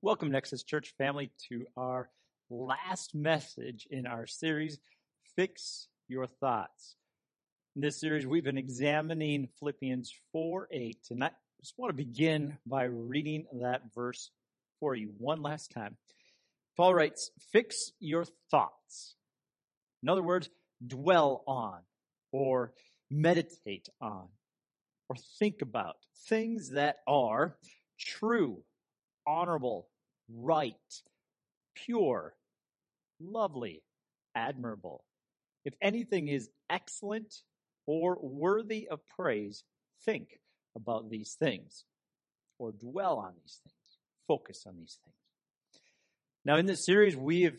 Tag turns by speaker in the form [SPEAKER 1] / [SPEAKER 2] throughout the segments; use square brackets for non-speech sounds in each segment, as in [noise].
[SPEAKER 1] Welcome, Nexus Church family, to our last message in our series, Fix Your Thoughts. In this series, we've been examining Philippians 4 8, and I just want to begin by reading that verse for you one last time. Paul writes, Fix your thoughts. In other words, dwell on, or meditate on, or think about things that are true honorable, right, pure, lovely, admirable. If anything is excellent or worthy of praise, think about these things or dwell on these things. Focus on these things. Now in this series, we have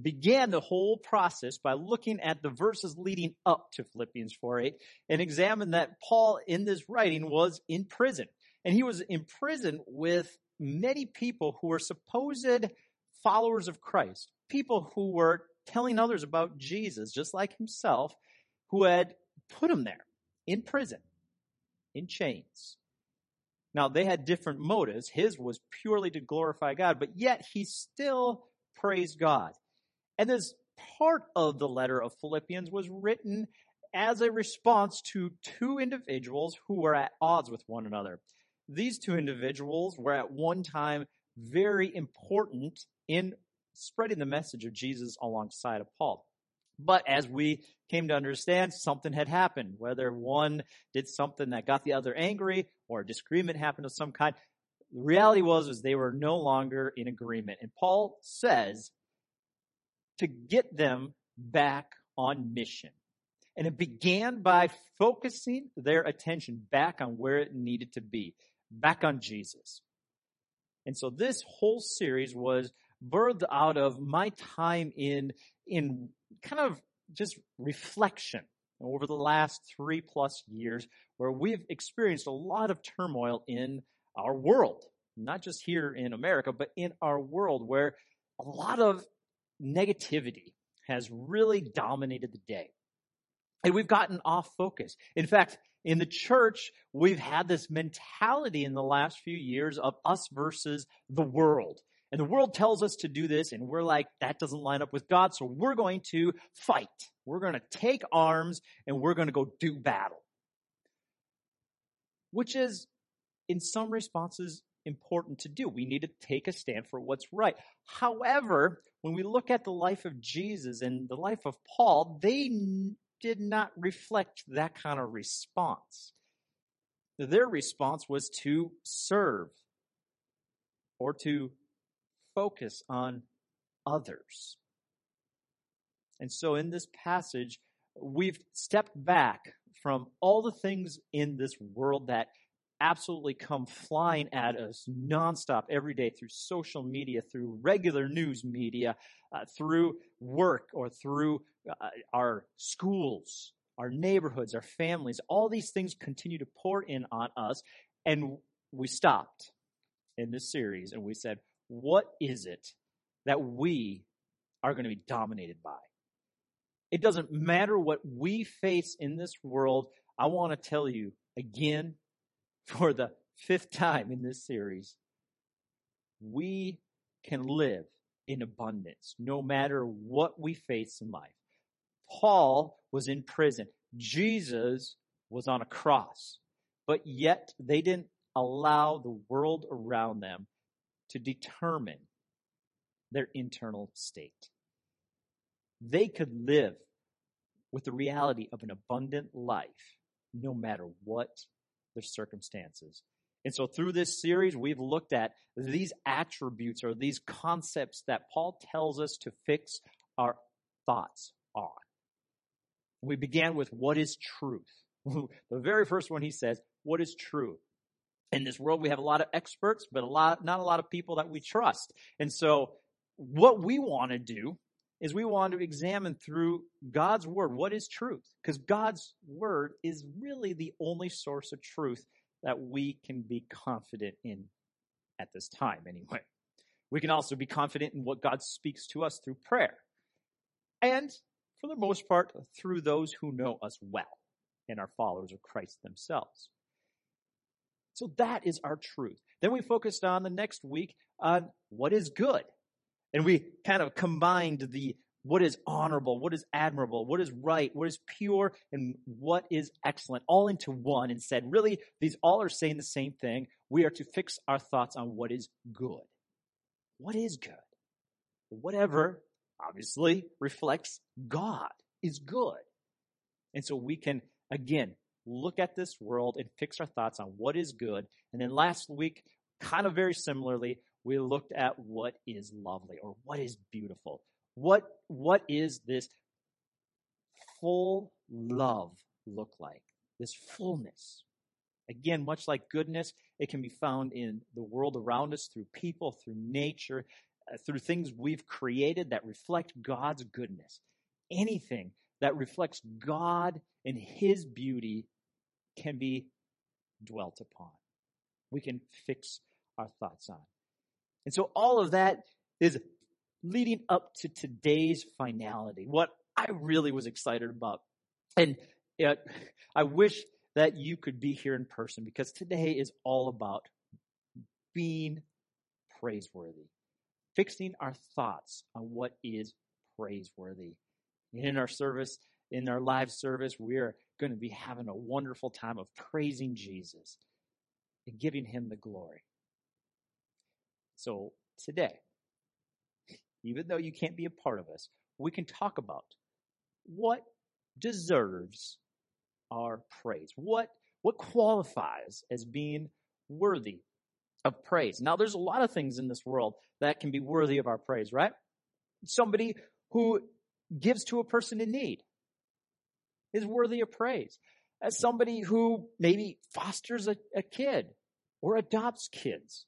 [SPEAKER 1] began the whole process by looking at the verses leading up to Philippians 4 8 and examined that Paul in this writing was in prison. And he was in prison with many people who were supposed followers of Christ, people who were telling others about Jesus, just like himself, who had put him there in prison, in chains. Now, they had different motives. His was purely to glorify God, but yet he still praised God. And this part of the letter of Philippians was written as a response to two individuals who were at odds with one another these two individuals were at one time very important in spreading the message of Jesus alongside of Paul. But as we came to understand, something had happened, whether one did something that got the other angry or a disagreement happened of some kind. The reality was, is they were no longer in agreement. And Paul says to get them back on mission. And it began by focusing their attention back on where it needed to be back on Jesus. And so this whole series was birthed out of my time in, in kind of just reflection over the last three plus years where we've experienced a lot of turmoil in our world, not just here in America, but in our world where a lot of negativity has really dominated the day. And we've gotten off focus. In fact, in the church, we've had this mentality in the last few years of us versus the world. And the world tells us to do this, and we're like, that doesn't line up with God, so we're going to fight. We're going to take arms, and we're going to go do battle. Which is, in some responses, important to do. We need to take a stand for what's right. However, when we look at the life of Jesus and the life of Paul, they did not reflect that kind of response. Their response was to serve or to focus on others. And so in this passage, we've stepped back from all the things in this world that absolutely come flying at us nonstop every day through social media, through regular news media, uh, through work or through uh, our schools, our neighborhoods, our families. All these things continue to pour in on us. And we stopped in this series and we said, what is it that we are going to be dominated by? It doesn't matter what we face in this world. I want to tell you again for the fifth time in this series, we can live in abundance no matter what we face in life. Paul was in prison. Jesus was on a cross, but yet they didn't allow the world around them to determine their internal state. They could live with the reality of an abundant life no matter what their circumstances. And so through this series, we've looked at these attributes or these concepts that Paul tells us to fix our thoughts on. We began with what is truth. [laughs] the very first one he says, what is truth? In this world, we have a lot of experts, but a lot, not a lot of people that we trust. And so what we want to do is we want to examine through God's word what is truth because God's word is really the only source of truth that we can be confident in at this time anyway. We can also be confident in what God speaks to us through prayer. And for the most part, through those who know us well and are followers of Christ themselves. So that is our truth. Then we focused on the next week on what is good. And we kind of combined the what is honorable, what is admirable, what is right, what is pure, and what is excellent all into one and said, really, these all are saying the same thing. We are to fix our thoughts on what is good. What is good? Whatever, obviously, reflects God is good. And so we can, again, look at this world and fix our thoughts on what is good. And then last week, kind of very similarly, we looked at what is lovely or what is beautiful. What, what is this full love look like? This fullness. Again, much like goodness, it can be found in the world around us through people, through nature, uh, through things we've created that reflect God's goodness. Anything that reflects God and His beauty can be dwelt upon. We can fix our thoughts on. And so all of that is leading up to today's finality, what I really was excited about. And it, I wish that you could be here in person because today is all about being praiseworthy, fixing our thoughts on what is praiseworthy. In our service, in our live service, we're going to be having a wonderful time of praising Jesus and giving him the glory. So today, even though you can't be a part of us, we can talk about what deserves our praise. What, what qualifies as being worthy of praise? Now, there's a lot of things in this world that can be worthy of our praise, right? Somebody who gives to a person in need is worthy of praise. As somebody who maybe fosters a, a kid or adopts kids,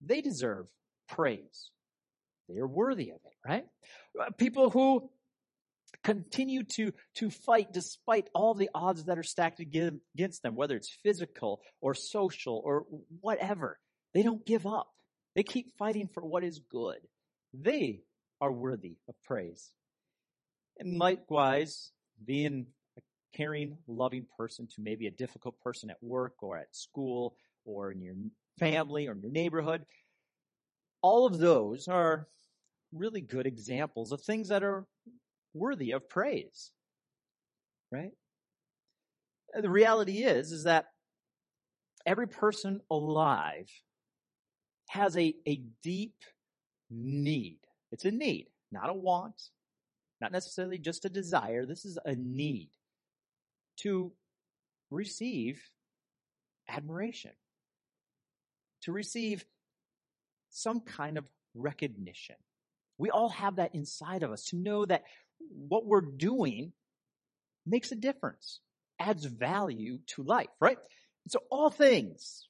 [SPEAKER 1] they deserve praise. They are worthy of it, right? Uh, people who continue to, to fight despite all the odds that are stacked against them, whether it's physical or social or whatever. They don't give up. They keep fighting for what is good. They are worthy of praise. And likewise, being a caring, loving person to maybe a difficult person at work or at school or in your family or in your neighborhood, all of those are really good examples of things that are worthy of praise. Right? The reality is, is that every person alive has a, a deep need. It's a need, not a want, not necessarily just a desire. This is a need to receive admiration, to receive some kind of recognition. We all have that inside of us to know that what we're doing makes a difference, adds value to life, right? so all things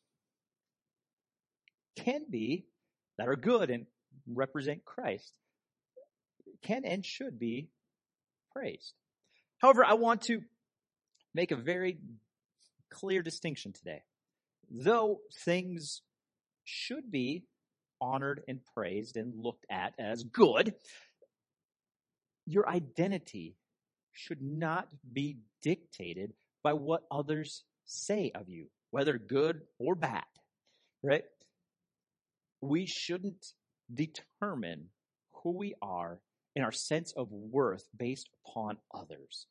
[SPEAKER 1] can be that are good and represent Christ can and should be praised. However, I want to make a very clear distinction today. Though things should be honored and praised and looked at as good, your identity should not be dictated by what others say of you, whether good or bad, right? We shouldn't determine who we are and our sense of worth based upon others.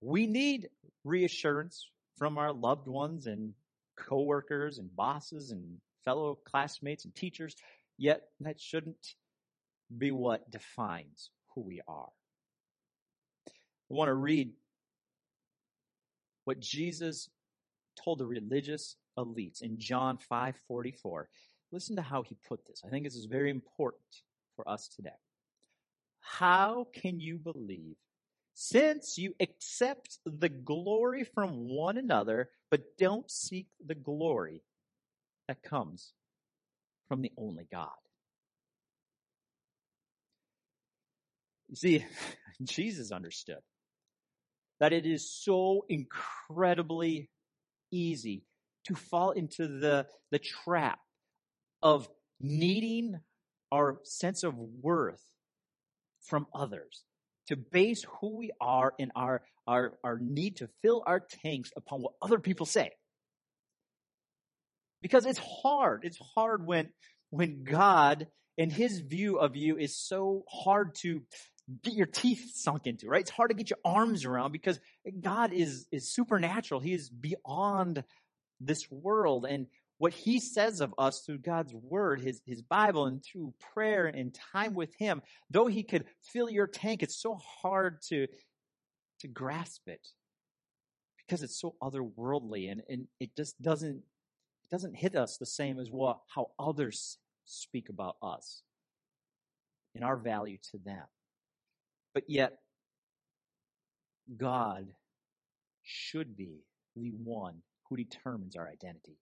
[SPEAKER 1] We need reassurance from our loved ones and coworkers and bosses and fellow classmates and teachers, yet that shouldn't be what defines who we are. I want to read what Jesus told the religious elites in John 5:44. Listen to how he put this. I think this is very important for us today. How can you believe since you accept the glory from one another, but don't seek the glory that comes from the only God? You see, [laughs] Jesus understood that it is so incredibly easy to fall into the, the trap of needing our sense of worth from others, to base who we are in our, our, our need to fill our tanks upon what other people say. Because it's hard. It's hard when, when God and his view of you is so hard to get your teeth sunk into, right? It's hard to get your arms around because God is, is supernatural. He is beyond this world. And what he says of us through God's word, his, his Bible, and through prayer and time with him, though he could fill your tank, it's so hard to, to grasp it because it's so otherworldly and, and it just doesn't, doesn't hit us the same as what, how others speak about us and our value to them. But yet, God should be the one who determines our identity.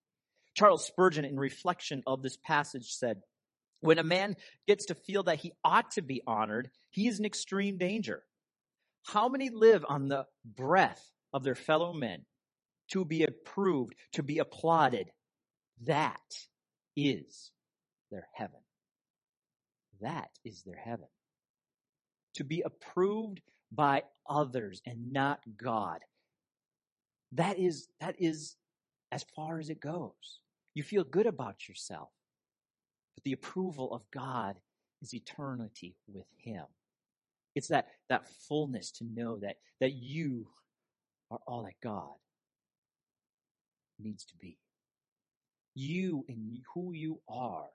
[SPEAKER 1] Charles Spurgeon, in reflection of this passage, said, When a man gets to feel that he ought to be honored, he is in extreme danger. How many live on the breath of their fellow men to be approved, to be applauded? That is their heaven. That is their heaven. To be approved by others and not God. That is, that is as far as it goes. You feel good about yourself. But the approval of God is eternity with Him. It's that, that fullness to know that, that you are all that God needs to be. You and who you are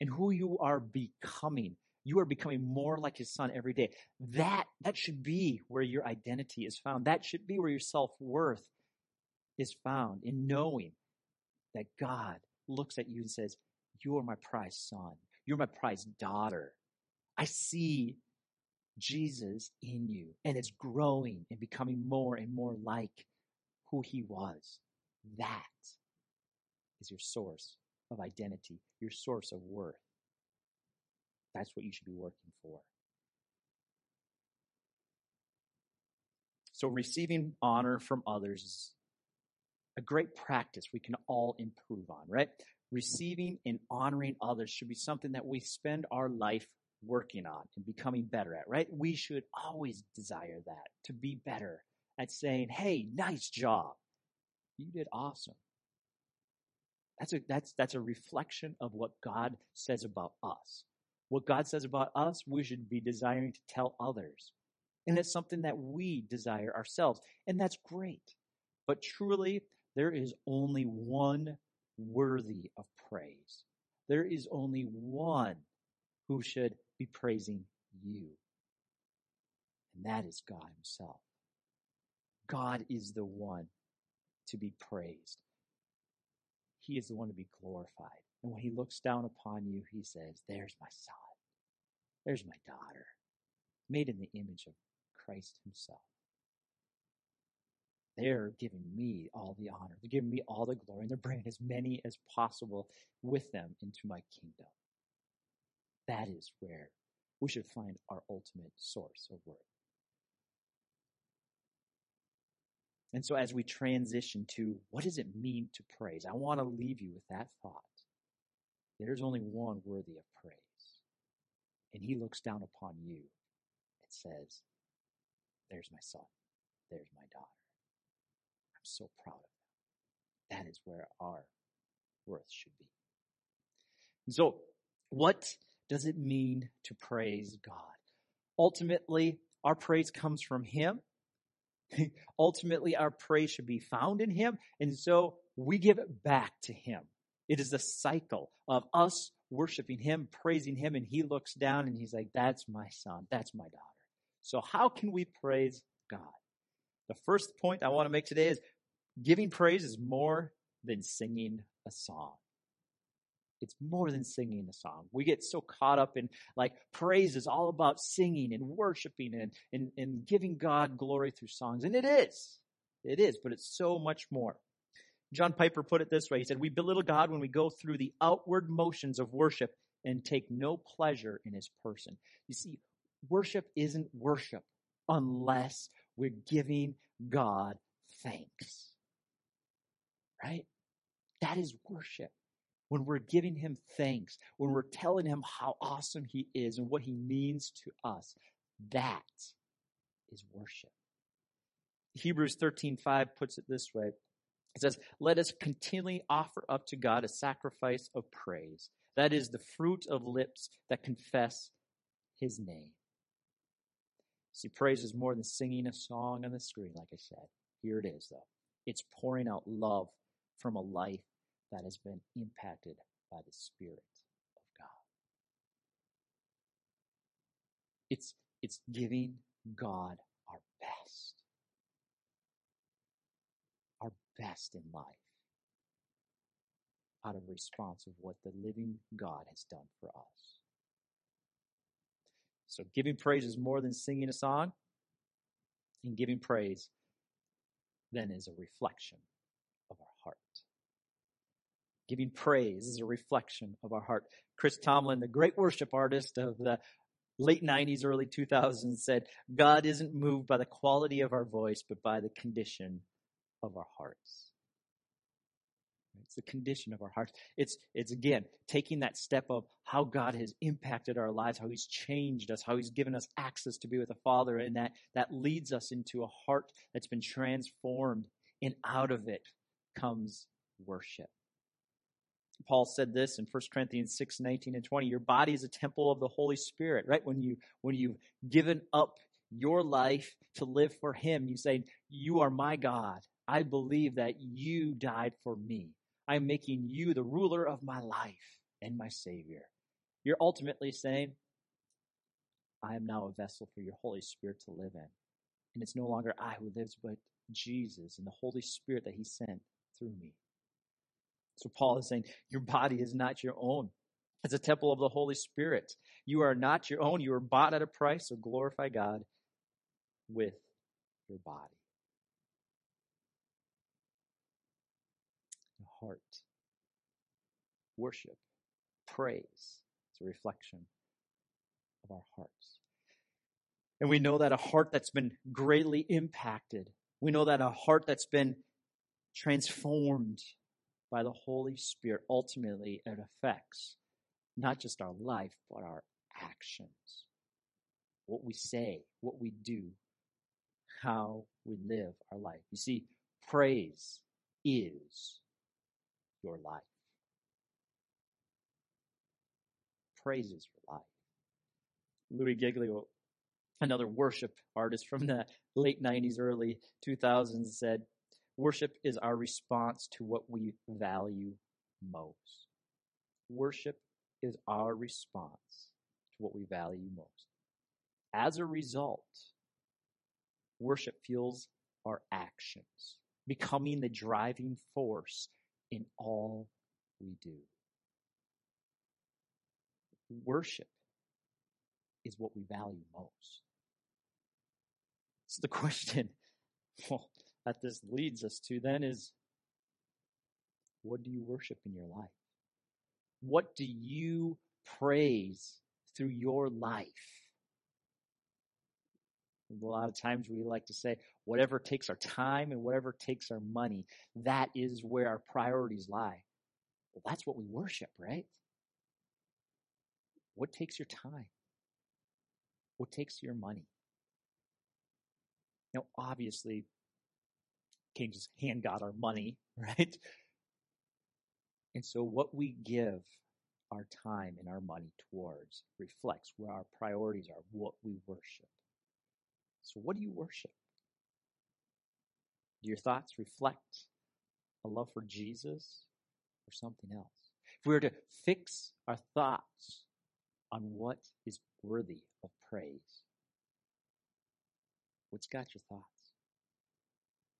[SPEAKER 1] and who you are becoming. You are becoming more like his son every day. That, that should be where your identity is found. That should be where your self-worth is found in knowing that God looks at you and says, you are my prized son. You're my prized daughter. I see Jesus in you and it's growing and becoming more and more like who he was. That is your source of identity, your source of worth. That's what you should be working for. So receiving honor from others is a great practice we can all improve on, right? Receiving and honoring others should be something that we spend our life working on and becoming better at, right? We should always desire that to be better at saying, Hey, nice job. You did awesome. That's a, that's, that's a reflection of what God says about us. What God says about us, we should be desiring to tell others. And it's something that we desire ourselves. And that's great. But truly, there is only one worthy of praise. There is only one who should be praising you. And that is God himself. God is the one to be praised. He is the one to be glorified. And when he looks down upon you, he says, there's my son. There's my daughter, made in the image of Christ himself. They're giving me all the honor. They're giving me all the glory, and they're bringing as many as possible with them into my kingdom. That is where we should find our ultimate source of worth. And so as we transition to what does it mean to praise, I want to leave you with that thought. There's only one worthy of praise. And he looks down upon you and says, there's my son. There's my daughter I'm so proud of them. That is where our worth should be. And so, what does it mean to praise God? Ultimately, our praise comes from Him. [laughs] Ultimately, our praise should be found in Him. And so we give it back to Him. It is a cycle of us worshiping Him, praising Him, and He looks down and He's like, that's my son. That's my daughter. So how can we praise God? The first point I want to make today is Giving praise is more than singing a song. It's more than singing a song. We get so caught up in like praise is all about singing and worshiping and, and, and giving God glory through songs. And it is. It is, but it's so much more. John Piper put it this way. He said, we belittle God when we go through the outward motions of worship and take no pleasure in his person. You see, worship isn't worship unless we're giving God thanks right? That is worship. When we're giving him thanks, when we're telling him how awesome he is and what he means to us, that is worship. Hebrews 13:5 puts it this way. It says, Let us continually offer up to God a sacrifice of praise. That is the fruit of lips that confess his name. See, praise is more than singing a song on the screen, like I said. Here it is, though. It's pouring out love from a life that has been impacted by the Spirit of God. It's, it's giving God our best. Our best in life out of response of what the living God has done for us. So giving praise is more than singing a song, and giving praise then is a reflection of our heart. Giving praise is a reflection of our heart. Chris Tomlin, the great worship artist of the late 90s, early 2000s, said, God isn't moved by the quality of our voice, but by the condition of our hearts. It's the condition of our hearts. It's, it's again, taking that step of how God has impacted our lives, how he's changed us, how he's given us access to be with the Father. And that, that leads us into a heart that's been transformed. And out of it comes worship. Paul said this in 1 Corinthians 6, 19 and 20. Your body is a temple of the Holy Spirit, right? When you, when you've given up your life to live for him, you say, you are my God. I believe that you died for me. I'm making you the ruler of my life and my Savior. You're ultimately saying, I am now a vessel for your Holy Spirit to live in. And it's no longer I who lives, but Jesus and the Holy Spirit that He sent through me. So Paul is saying, Your body is not your own. It's a temple of the Holy Spirit. You are not your own. You were bought at a price, so glorify God with your body. The heart. Worship, praise, it's a reflection of our hearts. And we know that a heart that's been greatly impacted, we know that a heart that's been transformed by the Holy Spirit, ultimately it affects not just our life, but our actions. What we say, what we do, how we live our life. You see, praise is your life. Praises your life. Louis Giglio, another worship artist from the late 90s, early 2000s, said, Worship is our response to what we value most. Worship is our response to what we value most. As a result, worship fuels our actions, becoming the driving force in all we do. Worship is what we value most. So the question [laughs] well, that this leads us to then is what do you worship in your life? What do you praise through your life? A lot of times we like to say, whatever takes our time and whatever takes our money, that is where our priorities lie. Well, that's what we worship, right? What takes your time? What takes your money? Now, obviously, just hand God our money, [laughs] right? And so what we give our time and our money towards reflects where our priorities are, what we worship. So, what do you worship? Do your thoughts reflect a love for Jesus or something else? If we were to fix our thoughts on what is worthy of praise, what's got your thoughts?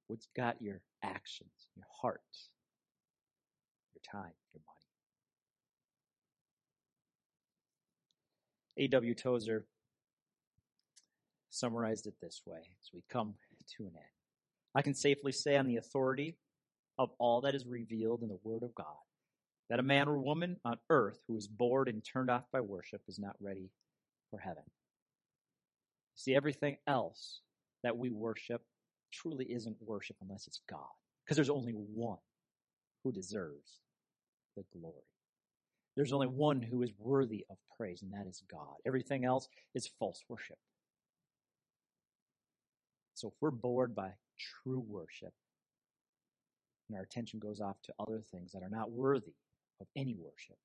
[SPEAKER 1] What's got your actions, your heart, your time, your money? A.W. Tozer summarized it this way as we come to an end. I can safely say on the authority of all that is revealed in the Word of God that a man or woman on earth who is bored and turned off by worship is not ready for heaven. See, everything else that we worship truly isn't worship unless it's God, because there's only one who deserves the glory. There's only one who is worthy of praise, and that is God. Everything else is false worship. So if we're bored by true worship, and our attention goes off to other things that are not worthy of any worship.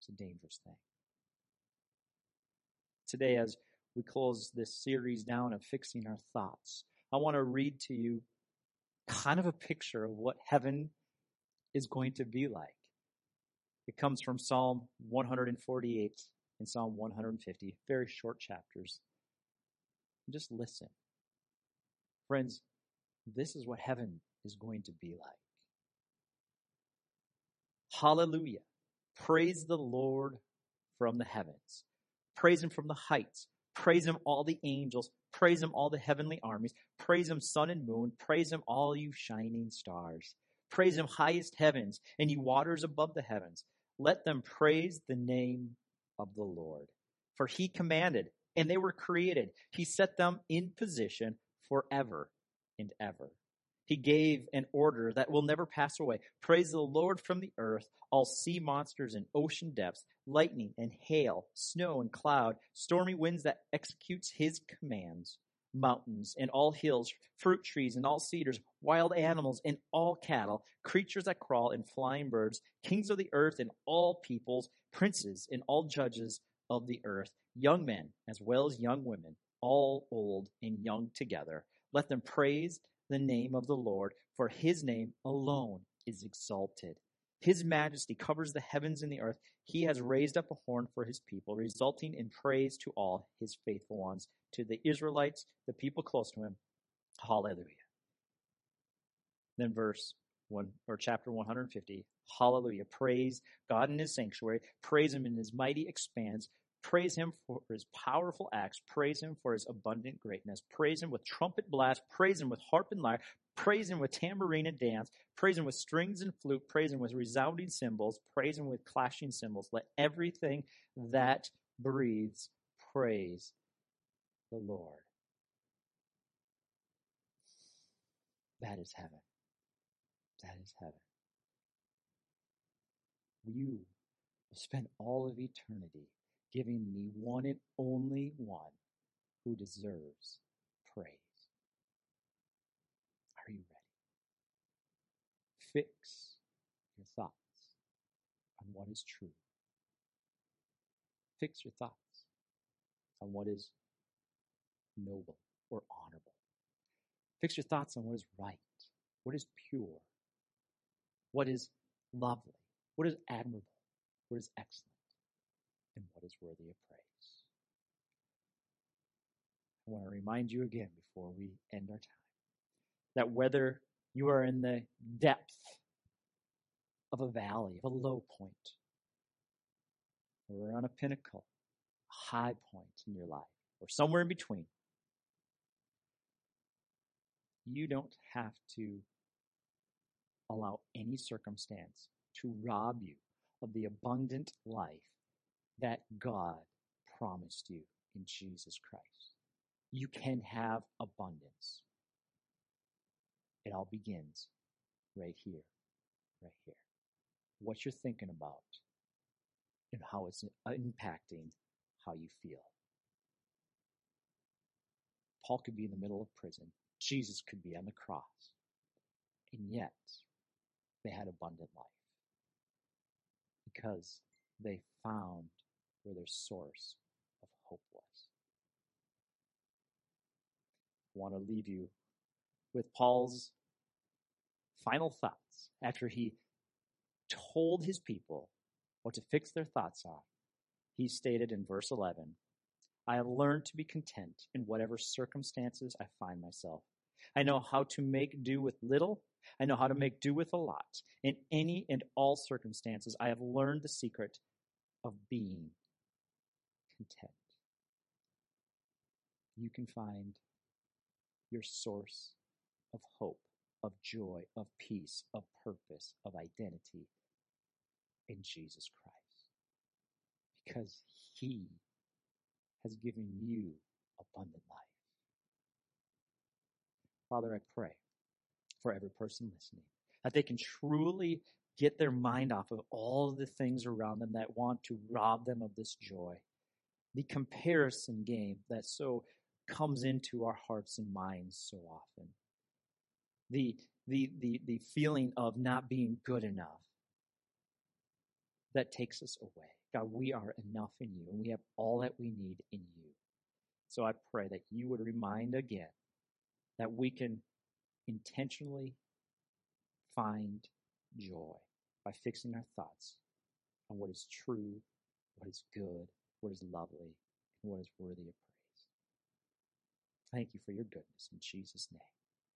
[SPEAKER 1] It's a dangerous thing. Today, as we close this series down of fixing our thoughts, I want to read to you kind of a picture of what heaven is going to be like. It comes from Psalm 148 and Psalm 150, very short chapters. Just listen. Friends, this is what heaven is going to be like. Hallelujah. Praise the Lord from the heavens. Praise him from the heights. Praise him all the angels. Praise him all the heavenly armies. Praise him sun and moon. Praise him all you shining stars. Praise him highest heavens and you waters above the heavens. Let them praise the name of the Lord. For he commanded and they were created. He set them in position forever and ever. He gave an order that will never pass away. Praise the Lord from the earth, all sea monsters and ocean depths, lightning and hail, snow and cloud, stormy winds that executes his commands, mountains and all hills, fruit trees and all cedars, wild animals and all cattle, creatures that crawl and flying birds, kings of the earth and all peoples, princes and all judges of the earth, young men as well as young women, all old and young together. Let them praise the name of the Lord, for his name alone is exalted. His majesty covers the heavens and the earth. He has raised up a horn for his people, resulting in praise to all his faithful ones, to the Israelites, the people close to him. Hallelujah. Then verse 1 or chapter 150. Hallelujah. Praise God in his sanctuary. Praise him in his mighty expanse. Praise him for his powerful acts. Praise him for his abundant greatness. Praise him with trumpet blast. Praise him with harp and lyre. Praise him with tambourine and dance. Praise him with strings and flute. Praise him with resounding cymbals. Praise him with clashing cymbals. Let everything that breathes praise the Lord. That is heaven. That is heaven. You will spend all of eternity giving the one and only one who deserves praise. Are you ready? Fix your thoughts on what is true. Fix your thoughts on what is noble or honorable. Fix your thoughts on what is right, what is pure, what is lovely, what is admirable, what is excellent and what is worthy of praise. I want to remind you again before we end our time that whether you are in the depth of a valley, of a low point, or on a pinnacle, a high point in your life, or somewhere in between, you don't have to allow any circumstance to rob you of the abundant life that God promised you in Jesus Christ. You can have abundance. It all begins right here, right here. What you're thinking about and how it's impacting how you feel. Paul could be in the middle of prison. Jesus could be on the cross. And yet, they had abundant life because they found where their source of hope was. I want to leave you with Paul's final thoughts after he told his people what to fix their thoughts on. He stated in verse 11, I have learned to be content in whatever circumstances I find myself. I know how to make do with little. I know how to make do with a lot. In any and all circumstances, I have learned the secret of being content. You can find your source of hope, of joy, of peace, of purpose, of identity in Jesus Christ. Because He has given you abundant life. Father, I pray for every person listening that they can truly get their mind off of all the things around them that want to rob them of this joy the comparison game that so comes into our hearts and minds so often. the, the, the, the feeling of not being good enough that takes us away. God, we are enough in you, and we have all that we need in you. So I pray that you would remind again that we can intentionally find joy by fixing our thoughts on what is true, what is good, what is lovely, and what is worthy of praise. Thank you for your goodness. In Jesus' name,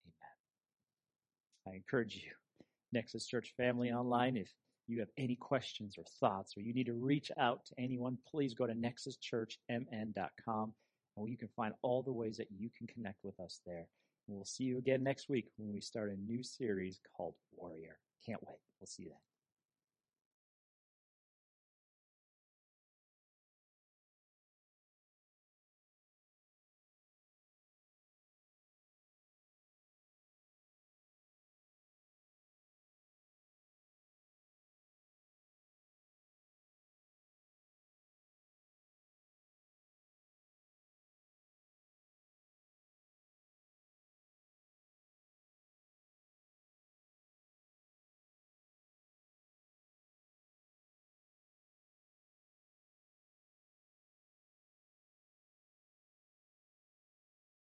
[SPEAKER 1] amen. I encourage you, Nexus Church family online, if you have any questions or thoughts, or you need to reach out to anyone, please go to nexuschurchmn.com and you can find all the ways that you can connect with us there. And we'll see you again next week when we start a new series called Warrior. Can't wait. We'll see you then.